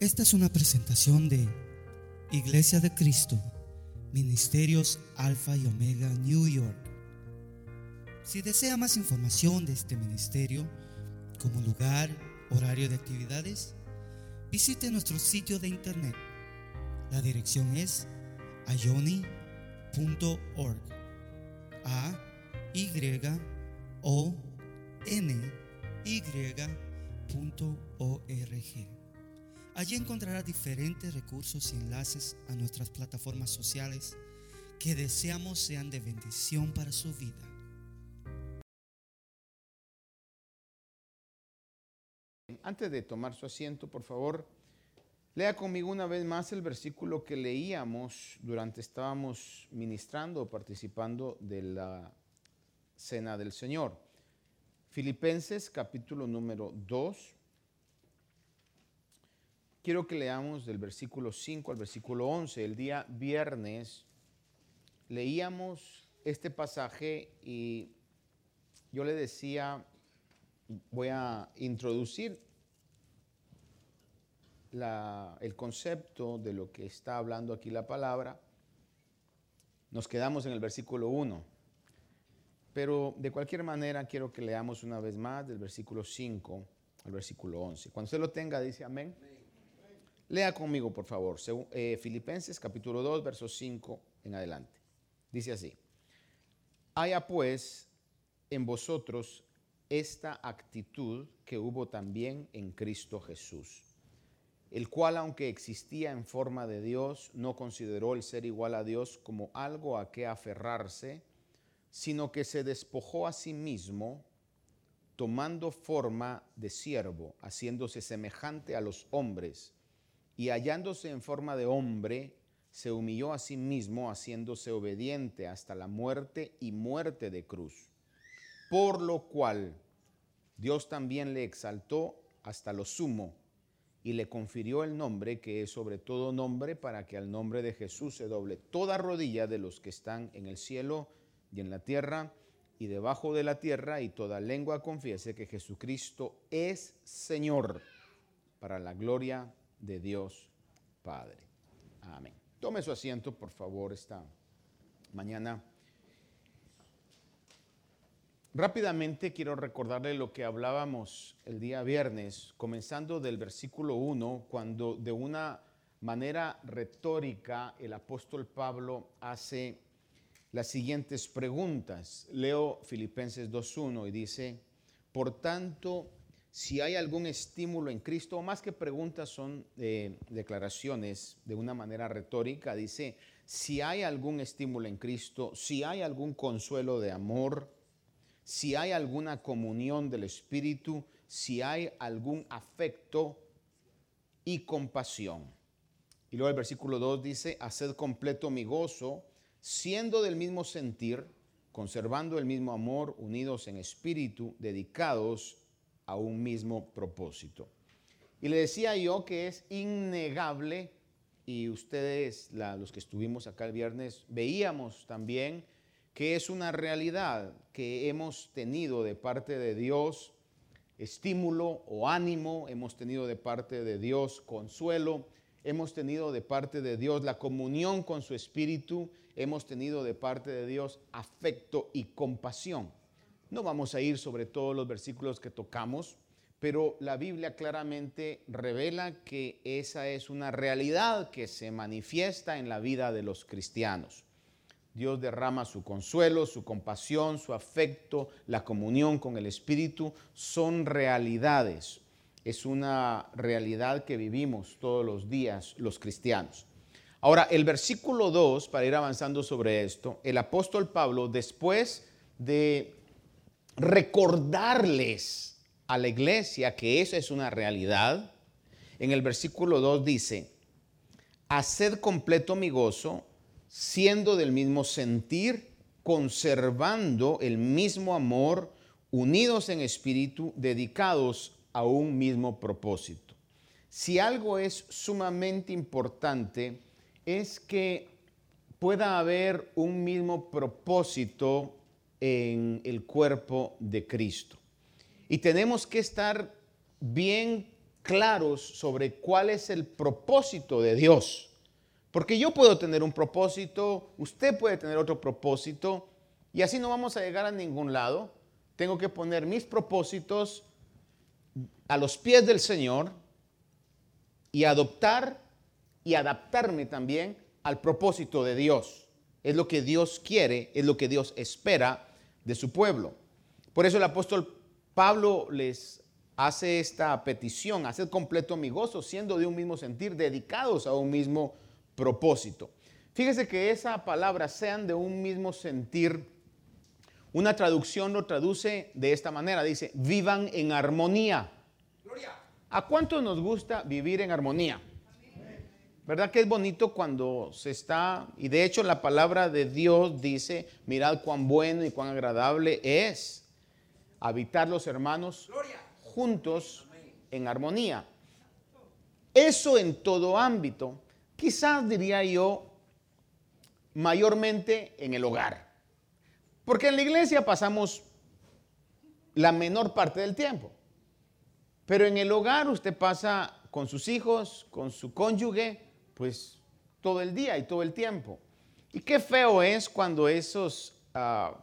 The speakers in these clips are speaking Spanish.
Esta es una presentación de Iglesia de Cristo, Ministerios Alfa y Omega New York. Si desea más información de este ministerio, como lugar, horario de actividades, visite nuestro sitio de internet. La dirección es ayoni.org. A Y O N Y.org. Allí encontrará diferentes recursos y enlaces a nuestras plataformas sociales que deseamos sean de bendición para su vida. Antes de tomar su asiento, por favor, lea conmigo una vez más el versículo que leíamos durante estábamos ministrando o participando de la cena del Señor. Filipenses capítulo número 2, quiero que leamos del versículo 5 al versículo 11. El día viernes leíamos este pasaje y yo le decía, voy a introducir el concepto de lo que está hablando aquí la palabra. Nos quedamos en el versículo 1. Pero de cualquier manera quiero que leamos una vez más del versículo 5 al versículo 11. Cuando usted lo tenga, dice amén. Lea conmigo, por favor, eh, Filipenses capítulo 2, verso 5 en adelante. Dice así, haya pues en vosotros esta actitud que hubo también en Cristo Jesús, el cual aunque existía en forma de Dios, no consideró el ser igual a Dios como algo a que aferrarse, sino que se despojó a sí mismo, tomando forma de siervo, haciéndose semejante a los hombres y hallándose en forma de hombre, se humilló a sí mismo, haciéndose obediente hasta la muerte y muerte de cruz. Por lo cual Dios también le exaltó hasta lo sumo y le confirió el nombre que es sobre todo nombre para que al nombre de Jesús se doble toda rodilla de los que están en el cielo y en la tierra y debajo de la tierra y toda lengua confiese que Jesucristo es Señor para la gloria de Dios Padre. Amén. Tome su asiento, por favor, esta mañana. Rápidamente quiero recordarle lo que hablábamos el día viernes, comenzando del versículo 1, cuando de una manera retórica el apóstol Pablo hace las siguientes preguntas. Leo Filipenses 2.1 y dice, por tanto, si hay algún estímulo en Cristo, o más que preguntas son eh, declaraciones de una manera retórica, dice, si hay algún estímulo en Cristo, si hay algún consuelo de amor, si hay alguna comunión del Espíritu, si hay algún afecto y compasión. Y luego el versículo 2 dice, haced completo mi gozo, siendo del mismo sentir, conservando el mismo amor, unidos en espíritu, dedicados a un mismo propósito. Y le decía yo que es innegable, y ustedes, los que estuvimos acá el viernes, veíamos también que es una realidad que hemos tenido de parte de Dios estímulo o ánimo, hemos tenido de parte de Dios consuelo, hemos tenido de parte de Dios la comunión con su Espíritu, hemos tenido de parte de Dios afecto y compasión. No vamos a ir sobre todos los versículos que tocamos, pero la Biblia claramente revela que esa es una realidad que se manifiesta en la vida de los cristianos. Dios derrama su consuelo, su compasión, su afecto, la comunión con el Espíritu, son realidades. Es una realidad que vivimos todos los días los cristianos. Ahora, el versículo 2, para ir avanzando sobre esto, el apóstol Pablo, después de recordarles a la iglesia que eso es una realidad. En el versículo 2 dice, haced completo mi gozo, siendo del mismo sentir, conservando el mismo amor, unidos en espíritu, dedicados a un mismo propósito. Si algo es sumamente importante, es que pueda haber un mismo propósito en el cuerpo de Cristo. Y tenemos que estar bien claros sobre cuál es el propósito de Dios. Porque yo puedo tener un propósito, usted puede tener otro propósito, y así no vamos a llegar a ningún lado. Tengo que poner mis propósitos a los pies del Señor y adoptar y adaptarme también al propósito de Dios. Es lo que Dios quiere, es lo que Dios espera de su pueblo. Por eso el apóstol Pablo les hace esta petición, hacer completo mi gozo, siendo de un mismo sentir, dedicados a un mismo propósito. Fíjese que esa palabra, sean de un mismo sentir, una traducción lo traduce de esta manera, dice, vivan en armonía. ¿A cuánto nos gusta vivir en armonía? ¿Verdad que es bonito cuando se está, y de hecho la palabra de Dios dice, mirad cuán bueno y cuán agradable es habitar los hermanos juntos en armonía. Eso en todo ámbito, quizás diría yo, mayormente en el hogar. Porque en la iglesia pasamos la menor parte del tiempo. Pero en el hogar usted pasa con sus hijos, con su cónyuge, pues todo el día y todo el tiempo. Y qué feo es cuando esos ah,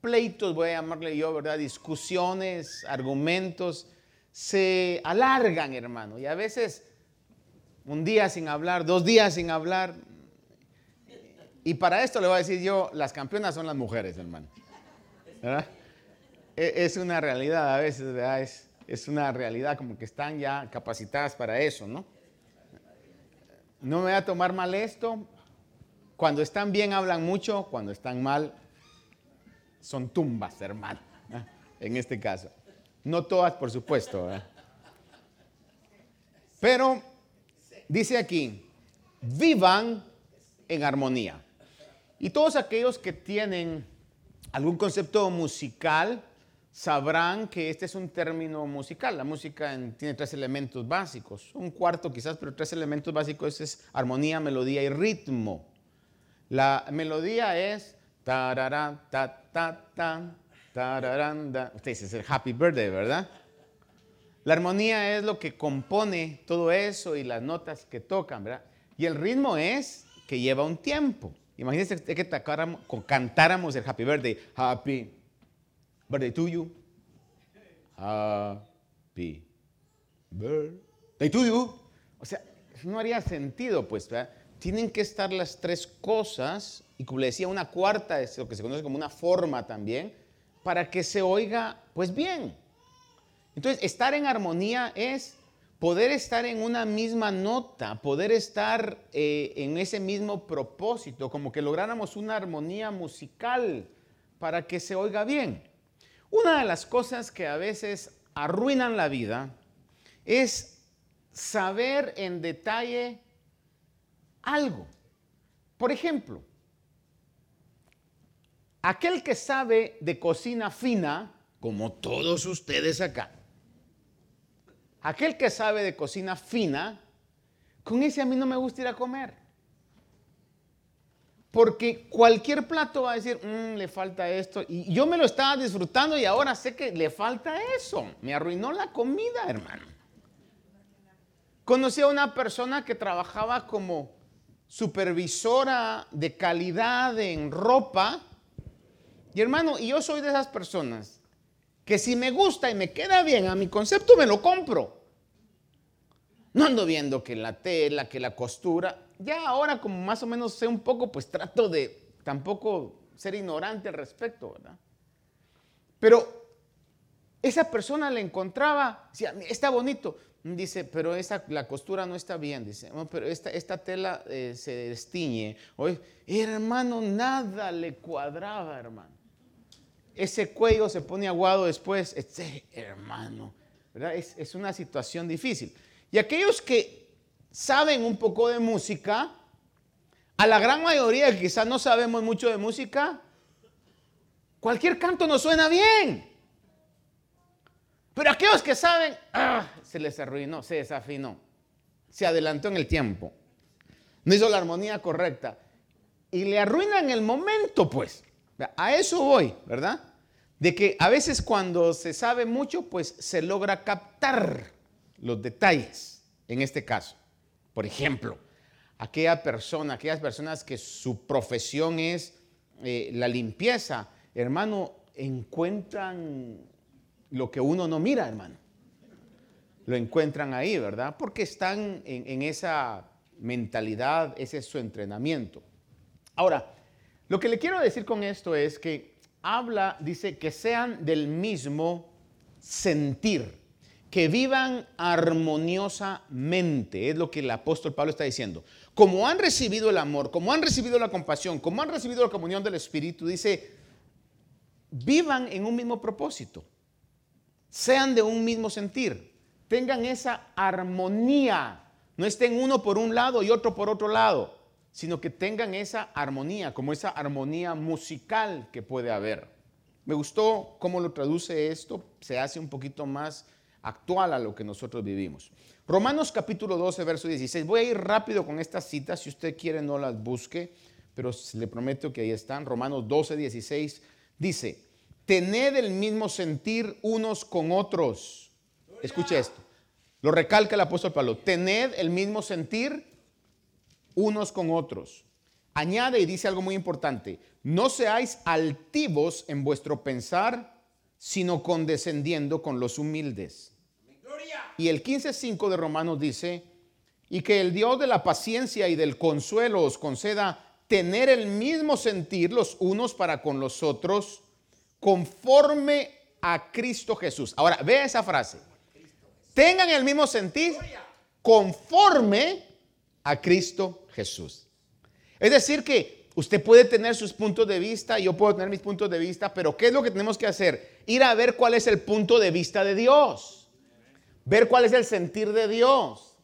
pleitos, voy a llamarle yo, ¿verdad? Discusiones, argumentos, se alargan, hermano. Y a veces un día sin hablar, dos días sin hablar. Y para esto le voy a decir yo, las campeonas son las mujeres, hermano. E, es una realidad a veces, ¿verdad? Es, es una realidad como que están ya capacitadas para eso, ¿no? No me voy a tomar mal esto. Cuando están bien hablan mucho, cuando están mal son tumbas, hermano, ¿eh? en este caso. No todas, por supuesto. ¿eh? Pero dice aquí, vivan en armonía. Y todos aquellos que tienen algún concepto musical sabrán que este es un término musical. La música tiene tres elementos básicos, un cuarto quizás, pero tres elementos básicos es armonía, melodía y ritmo. La melodía es Tararán, ta, ta, ta, tararán, Usted dice, es el happy birthday, ¿verdad? La armonía es lo que compone todo eso y las notas que tocan, ¿verdad? Y el ritmo es que lleva un tiempo. Imagínense que cantáramos el happy birthday. Happy birthday to you. Happy birthday to you. O sea, no haría sentido, pues. Tienen que estar las tres cosas y como le decía, una cuarta es lo que se conoce como una forma también, para que se oiga pues bien. Entonces, estar en armonía es poder estar en una misma nota, poder estar eh, en ese mismo propósito, como que lográramos una armonía musical para que se oiga bien. Una de las cosas que a veces arruinan la vida es saber en detalle algo. Por ejemplo, Aquel que sabe de cocina fina, como todos ustedes acá, aquel que sabe de cocina fina, con ese a mí no me gusta ir a comer. Porque cualquier plato va a decir, mm, le falta esto. Y yo me lo estaba disfrutando y ahora sé que le falta eso. Me arruinó la comida, hermano. Conocí a una persona que trabajaba como supervisora de calidad en ropa y hermano, y yo soy de esas personas que si me gusta y me queda bien a mi concepto, me lo compro. No ando viendo que la tela, que la costura. Ya ahora como más o menos sé un poco, pues trato de tampoco ser ignorante al respecto, ¿verdad? Pero esa persona le encontraba, decía, está bonito. Dice, pero esa, la costura no está bien. Dice, pero esta, esta tela eh, se destiñe. Oye, hermano, nada le cuadraba, hermano ese cuello se pone aguado después, este, hermano, ¿verdad? Es, es una situación difícil. Y aquellos que saben un poco de música, a la gran mayoría que quizás no sabemos mucho de música, cualquier canto nos suena bien. Pero aquellos que saben, ah, se les arruinó, se desafinó, se adelantó en el tiempo, no hizo la armonía correcta y le arruinan el momento, pues. A eso voy, ¿verdad? De que a veces cuando se sabe mucho, pues se logra captar los detalles en este caso. Por ejemplo, aquella persona, aquellas personas que su profesión es eh, la limpieza, hermano, encuentran lo que uno no mira, hermano. Lo encuentran ahí, ¿verdad? Porque están en, en esa mentalidad, ese es su entrenamiento. Ahora, lo que le quiero decir con esto es que habla, dice, que sean del mismo sentir, que vivan armoniosamente, es lo que el apóstol Pablo está diciendo. Como han recibido el amor, como han recibido la compasión, como han recibido la comunión del Espíritu, dice, vivan en un mismo propósito, sean de un mismo sentir, tengan esa armonía, no estén uno por un lado y otro por otro lado, sino que tengan esa armonía, como esa armonía musical que puede haber. Me gustó cómo lo traduce esto, se hace un poquito más actual a lo que nosotros vivimos. Romanos capítulo 12, verso 16. Voy a ir rápido con estas citas, si usted quiere no las busque, pero le prometo que ahí están. Romanos 12, 16 dice, tened el mismo sentir unos con otros. Escuche esto. Lo recalca el apóstol Pablo. Tened el mismo sentir unos con otros. Añade y dice algo muy importante. No seáis altivos en vuestro pensar, sino condescendiendo con los humildes. Y el 15.5 de Romanos dice, y que el Dios de la paciencia y del consuelo os conceda tener el mismo sentir los unos para con los otros, conforme a Cristo Jesús. Ahora, vea esa frase. Tengan el mismo sentir conforme a Cristo Jesús. Es decir, que usted puede tener sus puntos de vista, yo puedo tener mis puntos de vista, pero ¿qué es lo que tenemos que hacer? Ir a ver cuál es el punto de vista de Dios, ver cuál es el sentir de Dios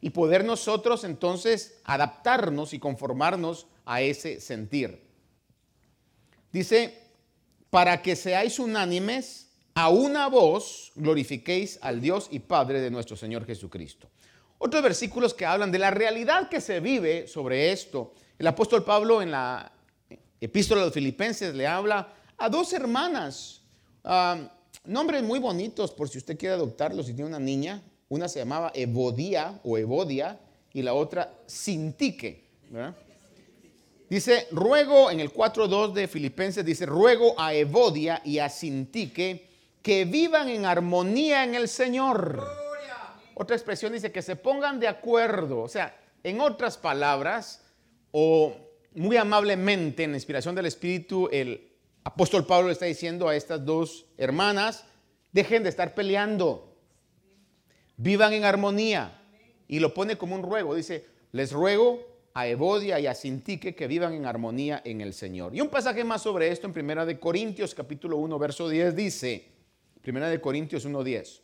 y poder nosotros entonces adaptarnos y conformarnos a ese sentir. Dice, para que seáis unánimes, a una voz glorifiquéis al Dios y Padre de nuestro Señor Jesucristo. Otros versículos que hablan de la realidad que se vive sobre esto. El apóstol Pablo en la epístola de los filipenses le habla a dos hermanas, nombres muy bonitos por si usted quiere adoptarlos, si tiene una niña. Una se llamaba Evodia o Evodia y la otra Sintique. Dice, ruego en el 4.2 de Filipenses, dice, ruego a Evodia y a Sintique que vivan en armonía en el Señor. Otra expresión dice que se pongan de acuerdo. O sea, en otras palabras, o muy amablemente en la inspiración del Espíritu, el apóstol Pablo le está diciendo a estas dos hermanas, dejen de estar peleando, vivan en armonía. Y lo pone como un ruego. Dice, les ruego a Evodia y a Sintique que vivan en armonía en el Señor. Y un pasaje más sobre esto en Primera de Corintios capítulo 1 verso 10 dice, Primera de Corintios 1:10.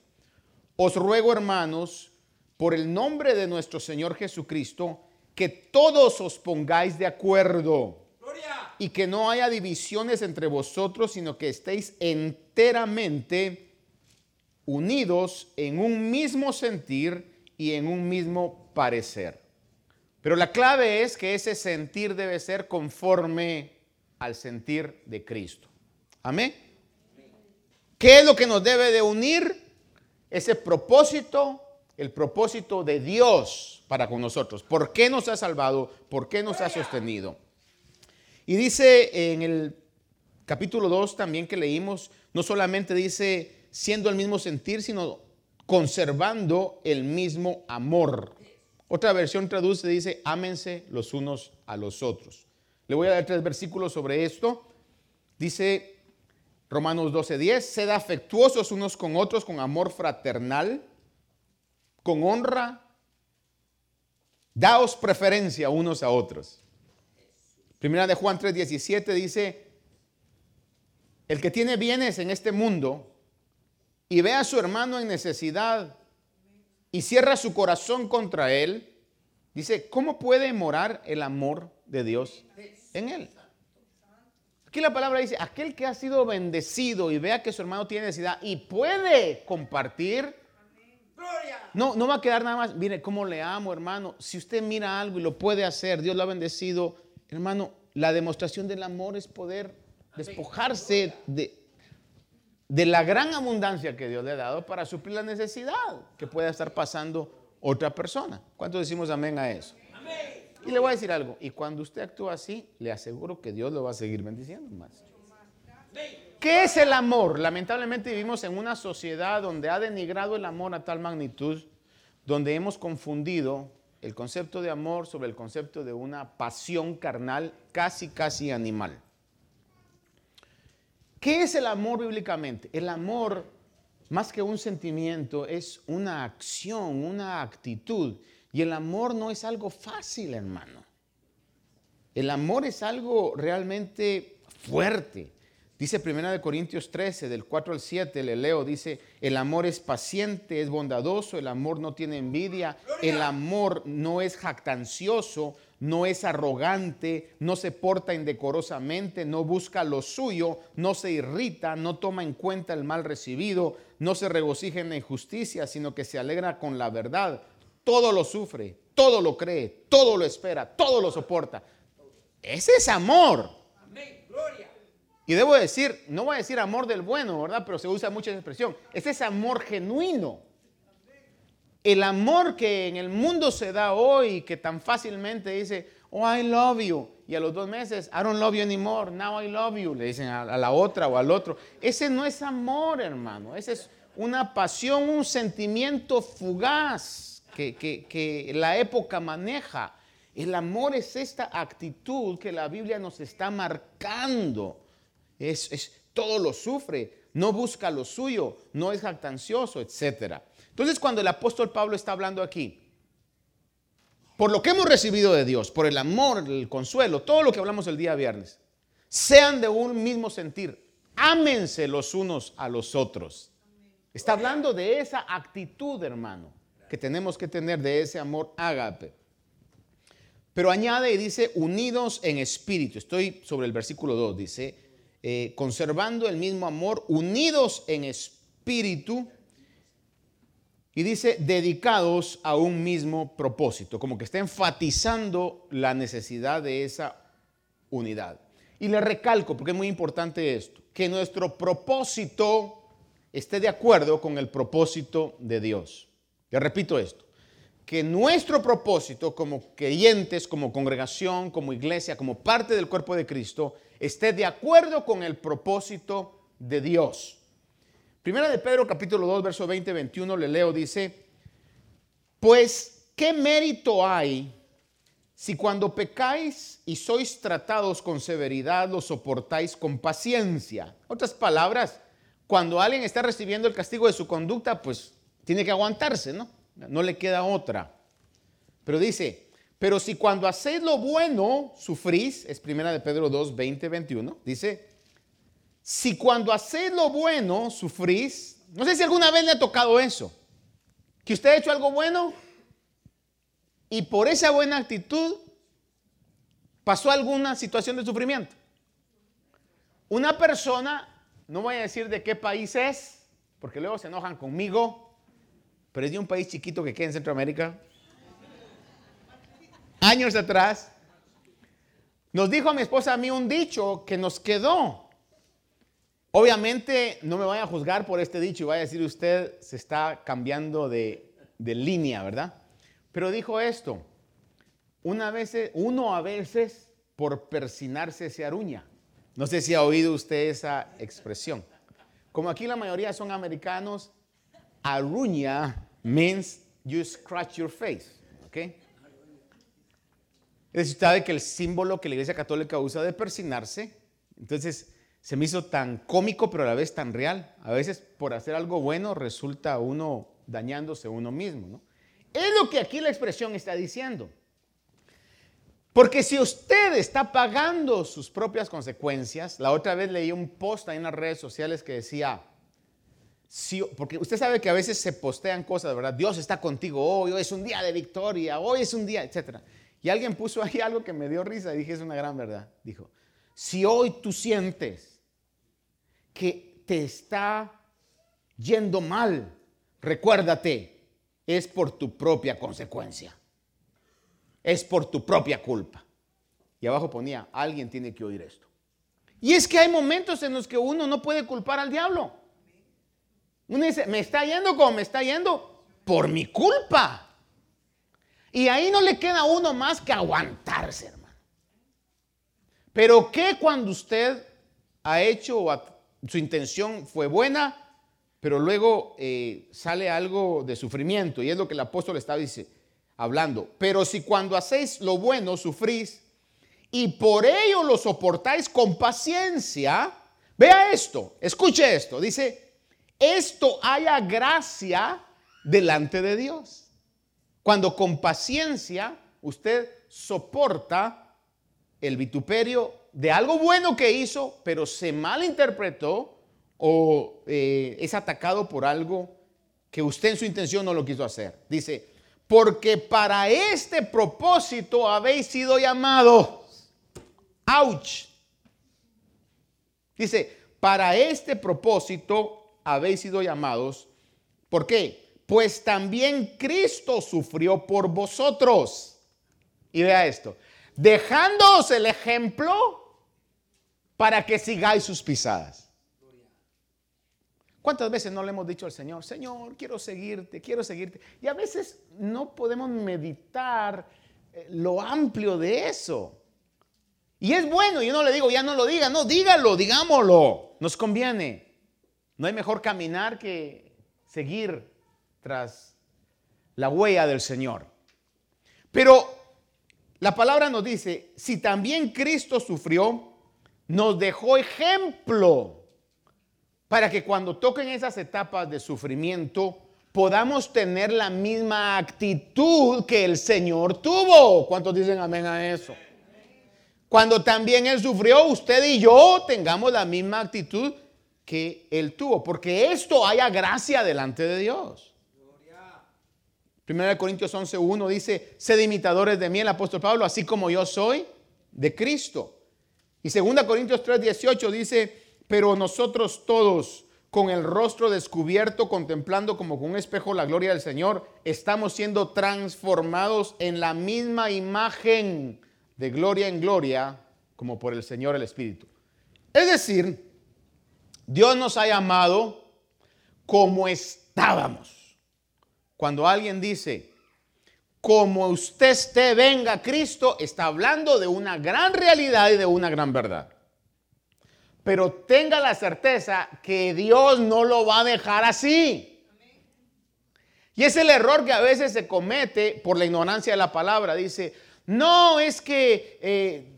Os ruego, hermanos, por el nombre de nuestro Señor Jesucristo, que todos os pongáis de acuerdo y que no haya divisiones entre vosotros, sino que estéis enteramente unidos en un mismo sentir y en un mismo parecer. Pero la clave es que ese sentir debe ser conforme al sentir de Cristo. Amén. ¿Qué es lo que nos debe de unir? ese propósito, el propósito de Dios para con nosotros. ¿Por qué nos ha salvado? ¿Por qué nos ha sostenido? Y dice en el capítulo 2 también que leímos, no solamente dice siendo el mismo sentir, sino conservando el mismo amor. Otra versión traduce, dice, ámense los unos a los otros. Le voy a dar tres versículos sobre esto. Dice Romanos 12:10, sed afectuosos unos con otros con amor fraternal, con honra, daos preferencia unos a otros. Primera de Juan 3:17 dice, el que tiene bienes en este mundo y ve a su hermano en necesidad y cierra su corazón contra él, dice, ¿cómo puede morar el amor de Dios en él? Aquí la palabra dice, aquel que ha sido bendecido y vea que su hermano tiene necesidad y puede compartir, no, no va a quedar nada más, mire cómo le amo, hermano. Si usted mira algo y lo puede hacer, Dios lo ha bendecido, hermano, la demostración del amor es poder despojarse de... de la gran abundancia que Dios le ha dado para suplir la necesidad que pueda estar pasando otra persona. ¿Cuántos decimos amén a eso? Y le voy a decir algo, y cuando usted actúa así, le aseguro que Dios lo va a seguir bendiciendo más. ¿Qué es el amor? Lamentablemente vivimos en una sociedad donde ha denigrado el amor a tal magnitud, donde hemos confundido el concepto de amor sobre el concepto de una pasión carnal casi, casi animal. ¿Qué es el amor bíblicamente? El amor, más que un sentimiento, es una acción, una actitud. Y el amor no es algo fácil, hermano. El amor es algo realmente fuerte. Dice 1 Corintios 13, del 4 al 7, le leo, dice, el amor es paciente, es bondadoso, el amor no tiene envidia, el amor no es jactancioso, no es arrogante, no se porta indecorosamente, no busca lo suyo, no se irrita, no toma en cuenta el mal recibido, no se regocija en la injusticia, sino que se alegra con la verdad. Todo lo sufre, todo lo cree, todo lo espera, todo lo soporta. Ese es amor. Y debo decir, no voy a decir amor del bueno, ¿verdad? Pero se usa mucha expresión. Ese es amor genuino. El amor que en el mundo se da hoy, que tan fácilmente dice, oh, I love you. Y a los dos meses, I don't love you anymore, now I love you. Le dicen a, la otra o al otro. Ese no es amor, hermano. Ese es una pasión, un sentimiento fugaz que la época maneja. El amor es esta actitud que la Biblia nos está marcando. Es, es, todo lo sufre, no busca lo suyo, no es jactancioso, etcétera. Entonces cuando el apóstol Pablo está hablando aquí, por lo que hemos recibido de Dios, por el amor, el consuelo, todo lo que hablamos el día viernes, sean de un mismo sentir, ámense los unos a los otros. Está hablando de esa actitud, hermano, que tenemos que tener, de ese amor ágape. Pero añade y dice, unidos en espíritu. Estoy sobre el versículo 2, dice, eh, conservando el mismo amor, unidos en espíritu y dice, dedicados a un mismo propósito, como que está enfatizando la necesidad de esa unidad. Y le recalco, porque es muy importante esto, que nuestro propósito esté de acuerdo con el propósito de Dios. Le repito esto, que nuestro propósito como creyentes, como congregación, como iglesia, como parte del cuerpo de Cristo, esté de acuerdo con el propósito de Dios. Primera de Pedro capítulo 2, verso 20, 21, le leo, dice, pues, ¿qué mérito hay si cuando pecáis y sois tratados con severidad lo soportáis con paciencia? Otras palabras, cuando alguien está recibiendo el castigo de su conducta, pues tiene que aguantarse, ¿no? No le queda otra. Pero dice, pero si cuando hacéis lo bueno sufrís, es primera de Pedro 2, 20, 21, dice, si cuando hacéis lo bueno sufrís, no sé si alguna vez le ha tocado eso, que usted ha hecho algo bueno y por esa buena actitud pasó alguna situación de sufrimiento. Una persona, no voy a decir de qué país es, porque luego se enojan conmigo, pero es de un país chiquito que queda en Centroamérica. Años atrás, nos dijo a mi esposa a mí un dicho que nos quedó. Obviamente no me vaya a juzgar por este dicho y vaya a decir usted se está cambiando de, línea, ¿verdad? Pero dijo esto, una vez, uno a veces por persinarse se aruña. No sé si ha oído usted esa expresión. Como aquí la mayoría son americanos, aruña means you scratch your face, ¿ok? Es sabe que el símbolo que la Iglesia Católica usa de persinarse, entonces se me hizo tan cómico, pero a la vez tan real. A veces por hacer algo bueno resulta uno dañándose uno mismo. ¿no? Es lo que aquí la expresión está diciendo. Porque si usted está pagando sus propias consecuencias, la otra vez leí un post ahí en las redes sociales que decía, si, porque usted sabe que a veces se postean cosas, ¿verdad? Dios está contigo hoy, hoy es un día de victoria, hoy es un día, etc. Y alguien puso ahí algo que me dio risa y dije, es una gran verdad. Dijo, si hoy tú sientes que te está yendo mal, recuérdate, es por tu propia consecuencia. Es por tu propia culpa. Y abajo ponía, alguien tiene que oír esto. Y es que hay momentos en los que uno no puede culpar al diablo. Uno dice, me está yendo como me está yendo por mi culpa. Y ahí no le queda uno más que aguantarse, hermano. Pero ¿qué cuando usted ha hecho o su intención fue buena, pero luego eh, sale algo de sufrimiento? Y es lo que el apóstol está dice, hablando. Pero si cuando hacéis lo bueno sufrís y por ello lo soportáis con paciencia, vea esto, escuche esto, dice, esto haya gracia delante de Dios. Cuando con paciencia usted soporta el vituperio de algo bueno que hizo, pero se malinterpretó o eh, es atacado por algo que usted en su intención no lo quiso hacer. Dice, porque para este propósito habéis sido llamados Ouch. Dice, para este propósito habéis sido llamados. ¿Por qué? Pues también Cristo sufrió por vosotros. Y vea esto, dejándoos el ejemplo para que sigáis sus pisadas. ¿Cuántas veces no le hemos dicho al Señor, Señor, quiero seguirte, quiero seguirte? Y a veces no podemos meditar eh, lo amplio de eso. Y es bueno, yo no le digo, ya no lo diga, no, dígalo, digámoslo, nos conviene. No hay mejor caminar que seguir tras la huella del Señor. Pero la palabra nos dice, si también Cristo sufrió, nos dejó ejemplo para que cuando toquen esas etapas de sufrimiento podamos tener la misma actitud que el Señor tuvo. ¿Cuántos dicen amén a eso? Cuando también Él sufrió, usted y yo tengamos la misma actitud que Él tuvo, porque esto haya gracia delante de Dios. 1 Corintios 11.1 dice, sed imitadores de mí, el apóstol Pablo, así como yo soy de Cristo. Y 2 Corintios 3.18 dice, pero nosotros todos, con el rostro descubierto, contemplando como con un espejo la gloria del Señor, estamos siendo transformados en la misma imagen de gloria en gloria como por el Señor el Espíritu. Es decir, Dios nos ha llamado como estábamos. Cuando alguien dice, como usted esté, venga Cristo, está hablando de una gran realidad y de una gran verdad. Pero tenga la certeza que Dios no lo va a dejar así. Y es el error que a veces se comete por la ignorancia de la palabra. Dice, no, es que eh,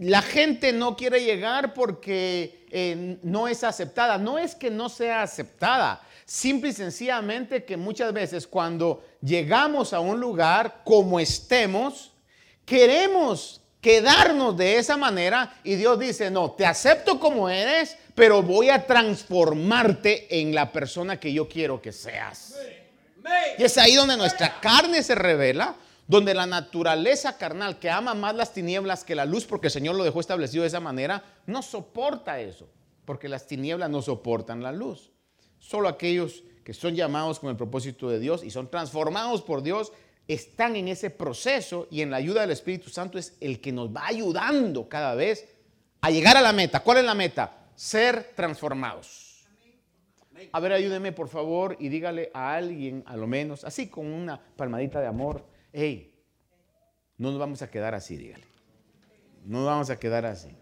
la gente no quiere llegar porque eh, no es aceptada. No es que no sea aceptada. Simple y sencillamente que muchas veces cuando llegamos a un lugar como estemos, queremos quedarnos de esa manera y Dios dice, no, te acepto como eres, pero voy a transformarte en la persona que yo quiero que seas. Y es ahí donde nuestra carne se revela donde la naturaleza carnal que ama más las tinieblas que la luz, porque el Señor lo dejó establecido de esa manera, no soporta eso, porque las tinieblas no soportan la luz. Solo aquellos que son llamados con el propósito de Dios y son transformados por Dios están en ese proceso y en la ayuda del Espíritu Santo es el que nos va ayudando cada vez a llegar a la meta. ¿Cuál es la meta? Ser transformados. A ver, ayúdeme por favor y dígale a alguien, a lo menos, así con una palmadita de amor, hey, no nos vamos a quedar así, dígale. No nos vamos a quedar así.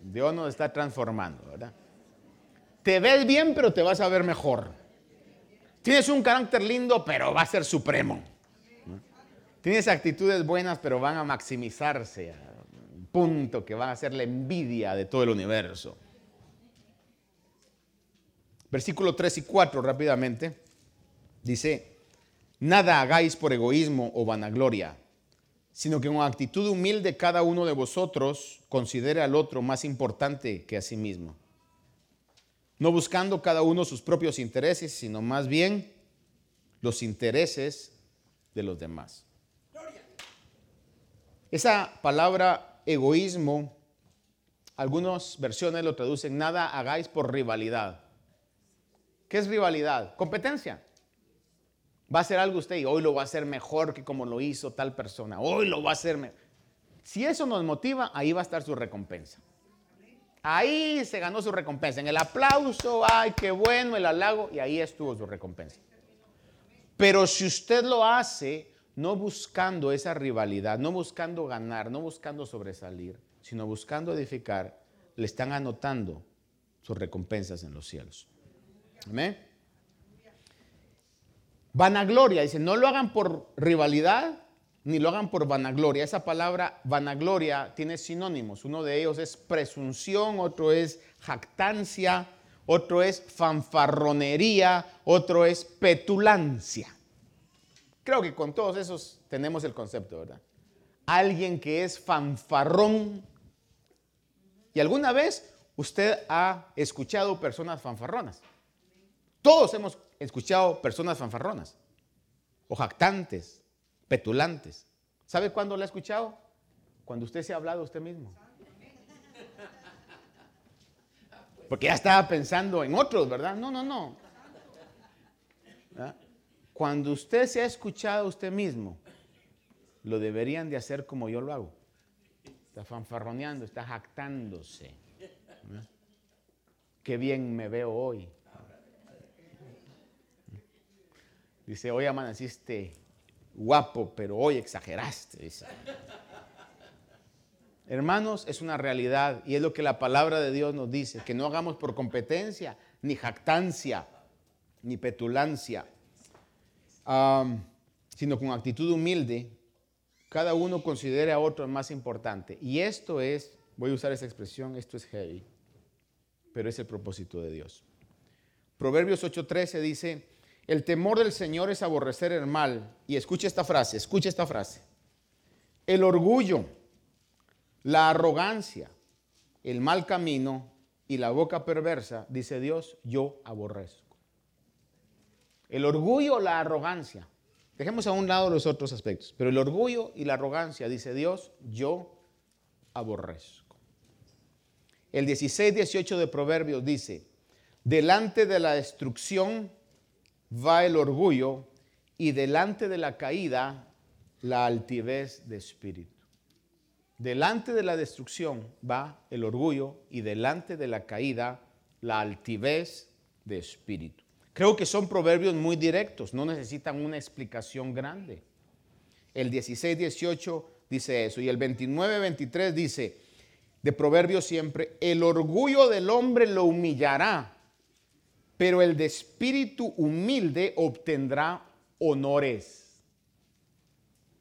Dios nos está transformando, ¿verdad? Te ves bien, pero te vas a ver mejor. Tienes un carácter lindo, pero va a ser supremo. Tienes actitudes buenas, pero van a maximizarse punto que van a ser la envidia de todo el universo. Versículo 3 y 4 rápidamente. Dice, Nada hagáis por egoísmo o vanagloria, sino que con actitud humilde cada uno de vosotros considere al otro más importante que a sí mismo. No buscando cada uno sus propios intereses, sino más bien los intereses de los demás. Esa palabra egoísmo, algunas versiones lo traducen, nada hagáis por rivalidad. ¿Qué es rivalidad? Competencia. Va a hacer algo usted y hoy lo va a hacer mejor que como lo hizo tal persona. Hoy lo va a hacer mejor. Si eso nos motiva, ahí va a estar su recompensa. Ahí se ganó su recompensa. En el aplauso, ay, qué bueno, el halago, y ahí estuvo su recompensa. Pero si usted lo hace no buscando esa rivalidad, no buscando ganar, no buscando sobresalir, sino buscando edificar, le están anotando sus recompensas en los cielos. Amén. Vanagloria, dice, no lo hagan por rivalidad, ni lo hagan por vanagloria. Esa palabra vanagloria tiene sinónimos. Uno de ellos es presunción, otro es jactancia, otro es fanfarronería, otro es petulancia. Creo que con todos esos tenemos el concepto, ¿verdad? Alguien que es fanfarrón. ¿Y alguna vez usted ha escuchado personas fanfarronas? Todos hemos escuchado personas fanfarronas o jactantes, petulantes. ¿Sabe cuándo la ha escuchado? Cuando usted se ha hablado a usted mismo. Porque ya estaba pensando en otros, ¿verdad? No, no, no. Cuando usted se ha escuchado a usted mismo, lo deberían de hacer como yo lo hago. Está fanfarroneando, está jactándose. Qué bien me veo hoy. Dice, hoy amaneciste guapo, pero hoy exageraste. Hermanos, es una realidad y es lo que la palabra de Dios nos dice, que no hagamos por competencia, ni jactancia, ni petulancia, sino con actitud humilde, cada uno considere a otro más importante. Y esto es, voy a usar esa expresión, esto es heavy, pero es el propósito de Dios. Proverbios 8:13 dice, el temor del Señor es aborrecer el mal. Y escuche esta frase, escuche esta frase. El orgullo, la arrogancia, el mal camino y la boca perversa, dice Dios, yo aborrezco. El orgullo, la arrogancia. Dejemos a un lado los otros aspectos, pero el orgullo y la arrogancia, dice Dios, yo aborrezco. El 16, 18 de Proverbios dice, delante de la destrucción va el orgullo y delante de la caída la altivez de espíritu. Delante de la destrucción va el orgullo y delante de la caída la altivez de espíritu. Creo que son proverbios muy directos, no necesitan una explicación grande. El 16-18 dice eso y el 29-23 dice de proverbios siempre, el orgullo del hombre lo humillará pero el de espíritu humilde obtendrá honores.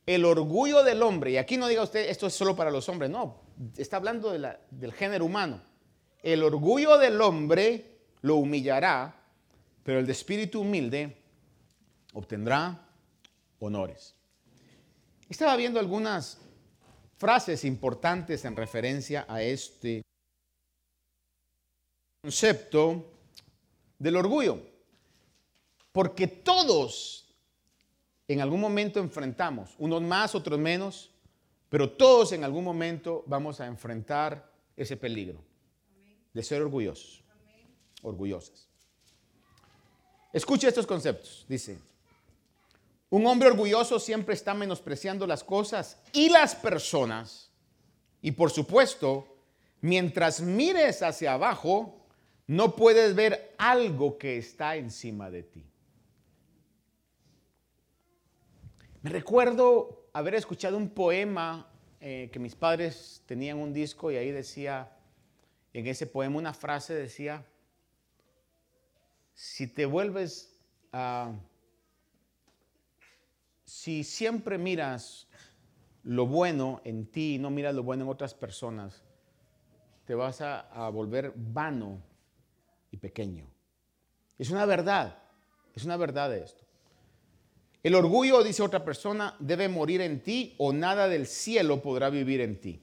El orgullo del hombre, y aquí no diga usted esto es solo para los hombres, no, está hablando del género humano. El orgullo del hombre lo humillará, pero el de espíritu humilde obtendrá honores. Estaba viendo algunas frases importantes en referencia a este concepto del orgullo. Porque todos en algún momento enfrentamos, unos más, otros menos, pero todos en algún momento vamos a enfrentar ese peligro de ser orgullosos, orgullosas. Escuche estos conceptos. Dice, un hombre orgulloso siempre está menospreciando las cosas y las personas. Y por supuesto, mientras mires hacia abajo, no puedes ver algo que está encima de ti. Me recuerdo haber escuchado un poema eh, que mis padres tenían un disco y ahí decía, en ese poema una frase decía, si te vuelves a... si siempre miras lo bueno en ti y no miras lo bueno en otras personas, te vas a volver vano y pequeño. Es una verdad, es una verdad esto. El orgullo, dice otra persona, debe morir en ti o nada del cielo podrá vivir en ti.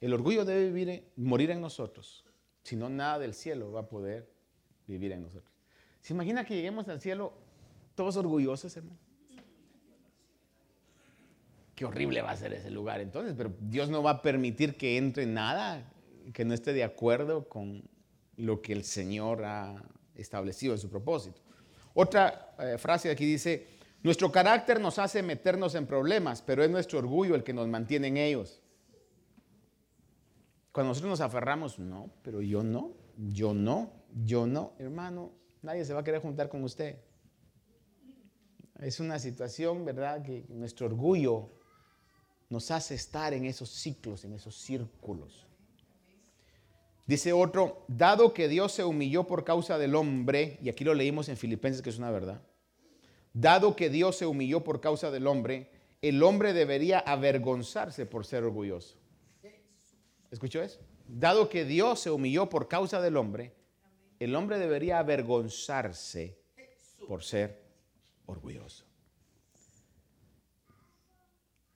El orgullo debe vivir, morir en nosotros, si no nada del cielo va a poder vivir en nosotros. ¿Se imagina que lleguemos al cielo todos orgullosos, hermano? Qué horrible va a ser ese lugar entonces, pero Dios no va a permitir que entre nada que no esté de acuerdo con lo que el Señor ha establecido en su propósito. Otra eh, frase aquí dice, nuestro carácter nos hace meternos en problemas, pero es nuestro orgullo el que nos mantiene en ellos. Cuando nosotros nos aferramos, no, pero yo no, yo no, yo no, hermano, nadie se va a querer juntar con usted. Es una situación, ¿verdad?, que nuestro orgullo nos hace estar en esos ciclos, en esos círculos. Dice otro, dado que Dios se humilló por causa del hombre, y aquí lo leímos en Filipenses que es una verdad, dado que Dios se humilló por causa del hombre, el hombre debería avergonzarse por ser orgulloso. ¿Escuchó eso? Dado que Dios se humilló por causa del hombre, el hombre debería avergonzarse por ser orgulloso.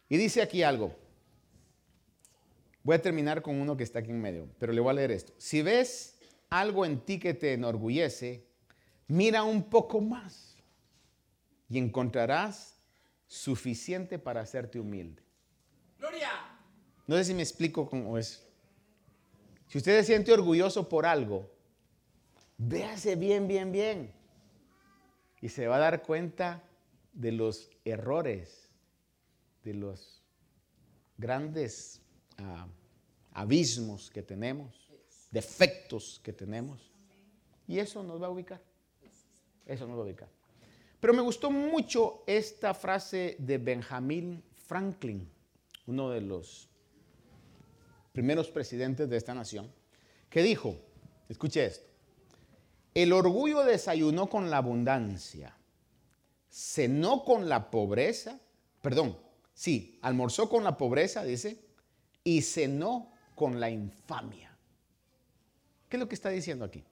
Y dice aquí algo. Voy a terminar con uno que está aquí en medio, pero le voy a leer esto. Si ves algo en ti que te enorgullece, mira un poco más y encontrarás suficiente para hacerte humilde. Gloria. No sé si me explico cómo es. Si usted se siente orgulloso por algo, véase bien, bien, bien. Y se va a dar cuenta de los errores, de los grandes ah, abismos que tenemos, defectos que tenemos. Y eso nos va a ubicar. Eso nos va a ubicar. Pero me gustó mucho esta frase de Benjamin Franklin, uno de los primeros presidentes de esta nación, que dijo, escuche esto, el orgullo desayunó con la abundancia, cenó con la pobreza, perdón, sí, almorzó con la pobreza, dice, y cenó con la infamia. ¿Qué es lo que está diciendo aquí?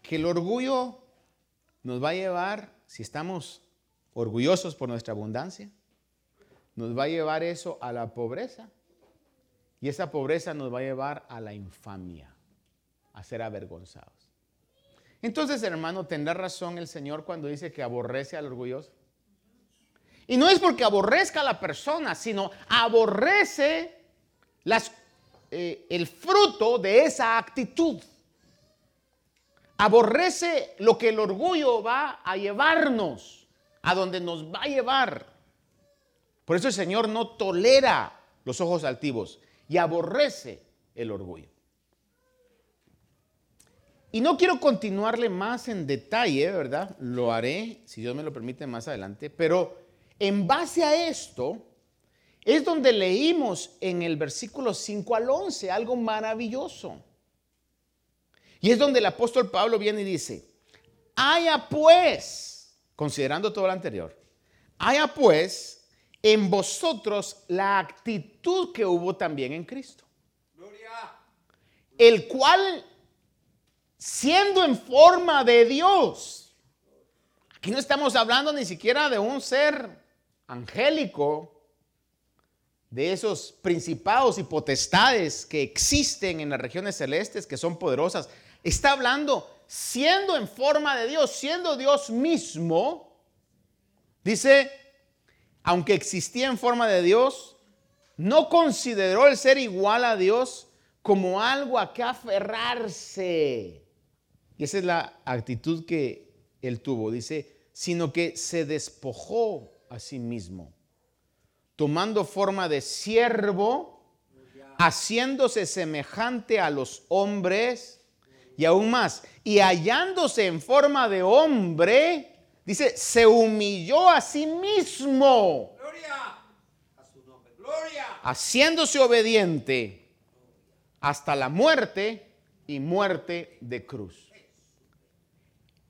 Que el orgullo nos va a llevar, si estamos orgullosos por nuestra abundancia, nos va a llevar eso a la pobreza. Y esa pobreza nos va a llevar a la infamia, a ser avergonzados. Entonces, hermano, tendrá razón el Señor cuando dice que aborrece al orgulloso. Y no es porque aborrezca a la persona, sino aborrece eh, el fruto de esa actitud. Aborrece lo que el orgullo va a llevarnos, a donde nos va a llevar. Por eso el Señor no tolera los ojos altivos y aborrece el orgullo. Y no quiero continuarle más en detalle, ¿verdad? Lo haré, si Dios me lo permite, más adelante. Pero en base a esto, es donde leímos en el versículo 5 al 11 algo maravilloso. Y es donde el apóstol Pablo viene y dice, haya pues, considerando todo lo anterior, haya pues en vosotros la actitud que hubo también en Cristo. El cual, siendo en forma de Dios, aquí no estamos hablando ni siquiera de un ser angélico, de esos principados y potestades que existen en las regiones celestes, que son poderosas. Está hablando siendo en forma de Dios, siendo Dios mismo. Dice, aunque existía en forma de Dios, no consideró el ser igual a Dios como algo a que aferrarse. Y esa es la actitud que él tuvo. Dice, sino que se despojó a sí mismo tomando forma de siervo, haciéndose semejante a los hombres y aún más, y hallándose en forma de hombre, dice, se humilló a sí mismo. Haciéndose obediente hasta la muerte y muerte de cruz.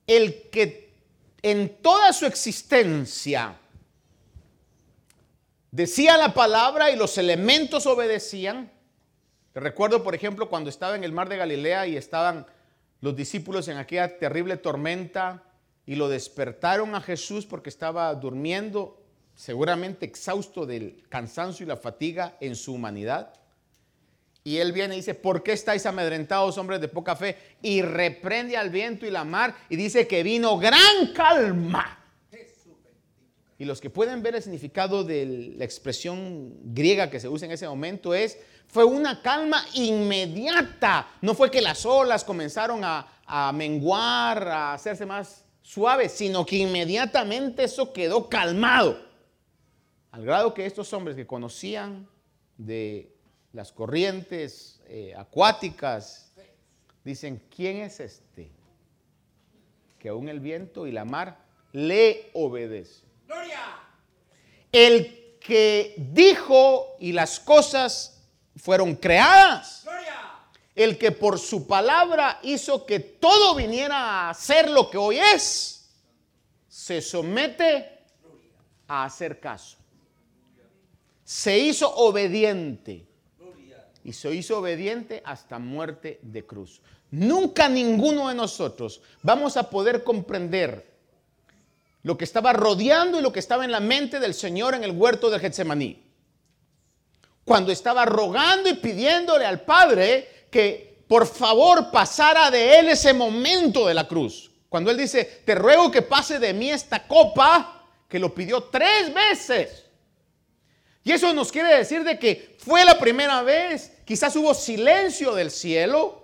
El que en toda su existencia Decía la palabra y los elementos obedecían. Recuerdo, por ejemplo, cuando estaba en el mar de Galilea y estaban los discípulos en aquella terrible tormenta y lo despertaron a Jesús porque estaba durmiendo, seguramente exhausto del cansancio y la fatiga en su humanidad. Y él viene y dice, ¿por qué estáis amedrentados, hombres de poca fe? Y reprende al viento y la mar y dice que vino gran calma y los que pueden ver el significado de la expresión griega que se usa en ese momento es, fue una calma inmediata. No fue que las olas comenzaron a, menguar, a hacerse más suaves, sino que inmediatamente eso quedó calmado. Al grado que estos hombres que conocían de las corrientes eh, acuáticas, dicen, ¿quién es este? Que aún el viento y la mar le obedecen. El que dijo y las cosas fueron creadas. El que por su palabra hizo que todo viniera a ser lo que hoy es, se somete a hacer caso. Se hizo obediente. Y se hizo obediente hasta muerte de cruz. Nunca ninguno de nosotros vamos a poder comprender lo que estaba rodeando y lo que estaba en la mente del Señor en el huerto de Getsemaní. Cuando estaba rogando y pidiéndole al Padre que por favor pasara de él ese momento de la cruz. Cuando él dice, te ruego que pase de mí esta copa, que lo pidió tres veces. Y eso nos quiere decir de que fue la primera vez, quizás hubo silencio del cielo,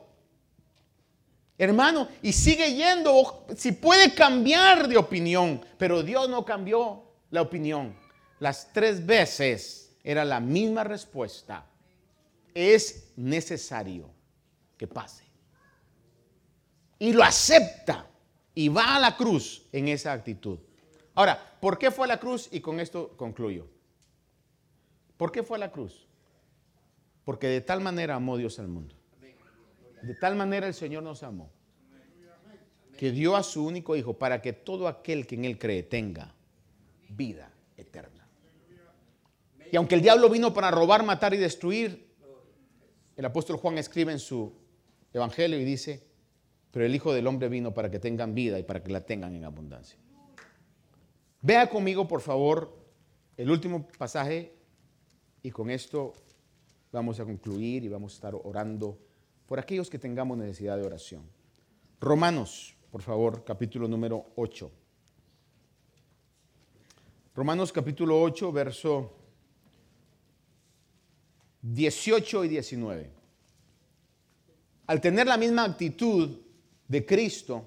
hermano, y sigue yendo, si puede cambiar de opinión, pero Dios no cambió la opinión. Las tres veces era la misma respuesta. Es necesario que pase. Y lo acepta y va a la cruz en esa actitud. Ahora, ¿por qué fue a la cruz? Y con esto concluyo. ¿Por qué fue a la cruz? Porque de tal manera amó Dios al mundo. De tal manera el Señor nos amó. Que dio a su único Hijo para que todo aquel que en Él cree tenga vida eterna. Y aunque el diablo vino para robar, matar y destruir, el apóstol Juan escribe en su Evangelio y dice, pero el Hijo del Hombre vino para que tengan vida y para que la tengan en abundancia. Vea conmigo, por favor, el último pasaje y con esto vamos a concluir y vamos a estar orando por aquellos que tengamos necesidad de oración. Romanos, por favor, capítulo número 8. Romanos capítulo 8, verso 18 y 19. Al tener la misma actitud de Cristo,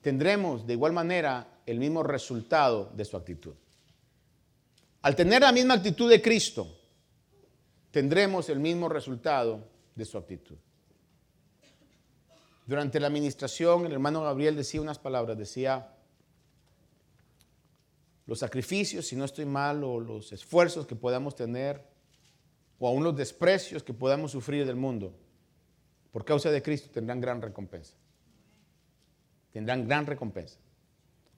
tendremos de igual manera el mismo resultado de su actitud. Al tener la misma actitud de Cristo, tendremos el mismo resultado de su actitud. Durante la administración, el hermano Gabriel decía unas palabras, decía, los sacrificios, si no estoy mal, o los esfuerzos que podamos tener, o aún los desprecios que podamos sufrir del mundo, por causa de Cristo, tendrán gran recompensa. Tendrán gran recompensa.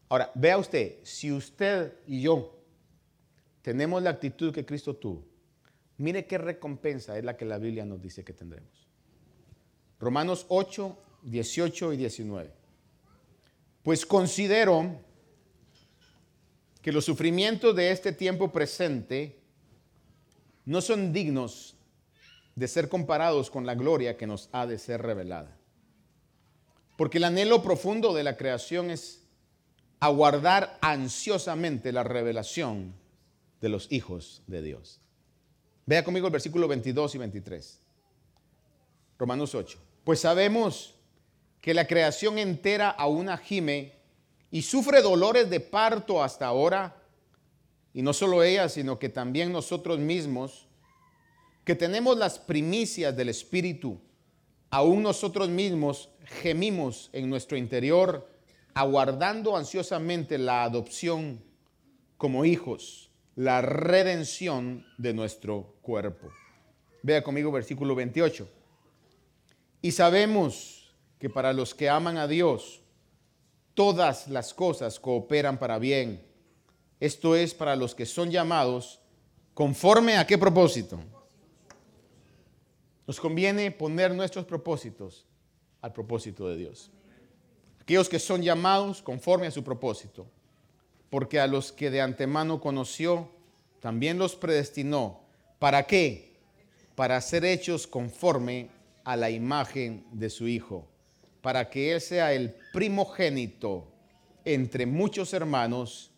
Ahora, vea usted, si usted y yo tenemos la actitud que Cristo tuvo, mire qué recompensa es la que la Biblia nos dice que tendremos. Romanos 8, 18 y 19. Pues considero que los sufrimientos de este tiempo presente no son dignos de ser comparados con la gloria que nos ha de ser revelada. Porque el anhelo profundo de la creación es aguardar ansiosamente la revelación de los hijos de Dios. Vea conmigo el versículo 22 y 23. Romanos 8. Pues sabemos que la creación entera aún gime y sufre dolores de parto hasta ahora, y no solo ella, sino que también nosotros mismos, que tenemos las primicias del Espíritu, aún nosotros mismos gemimos en nuestro interior, aguardando ansiosamente la adopción como hijos la redención de nuestro cuerpo. Vea conmigo versículo 28. Y sabemos que para los que aman a Dios, todas las cosas cooperan para bien. Esto es para los que son llamados conforme a qué propósito. Nos conviene poner nuestros propósitos al propósito de Dios. Aquellos que son llamados conforme a su propósito porque a los que de antemano conoció, también los predestinó. ¿Para qué? Para ser hechos conforme a la imagen de su Hijo, para que Él sea el primogénito entre muchos hermanos,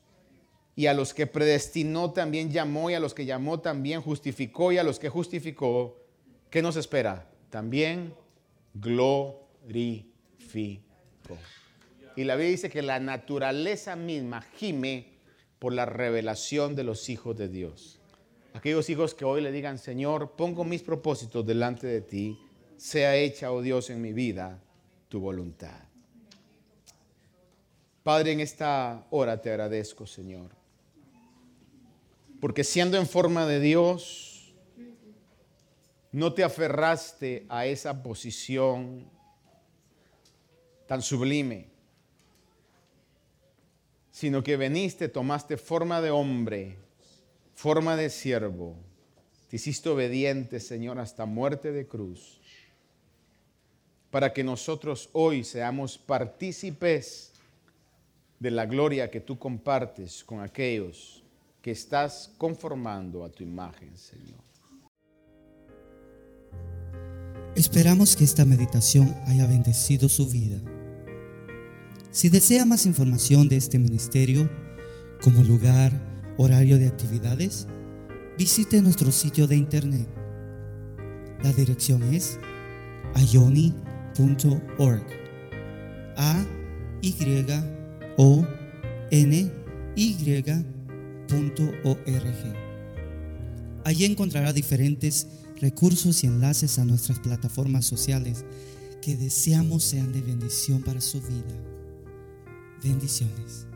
y a los que predestinó también llamó, y a los que llamó también justificó, y a los que justificó, ¿qué nos espera? También glorificó. Y la Biblia dice que la naturaleza misma gime por la revelación de los hijos de Dios. Aquellos hijos que hoy le digan, Señor, pongo mis propósitos delante de ti, sea hecha, oh Dios, en mi vida tu voluntad. Padre, en esta hora te agradezco, Señor, porque siendo en forma de Dios, no te aferraste a esa posición tan sublime, sino que veniste, tomaste forma de hombre forma de siervo, te hiciste obediente, Señor, hasta muerte de cruz, para que nosotros hoy seamos partícipes de la gloria que tú compartes con aquellos que estás conformando a tu imagen, Señor. Esperamos que esta meditación haya bendecido su vida. Si desea más información de este ministerio, como lugar, horario de actividades, visite nuestro sitio de internet. La dirección es ayoni.org. A Y O N Y.org. Allí encontrará diferentes recursos y enlaces a nuestras plataformas sociales que deseamos sean de bendición para su vida. Bendiciones.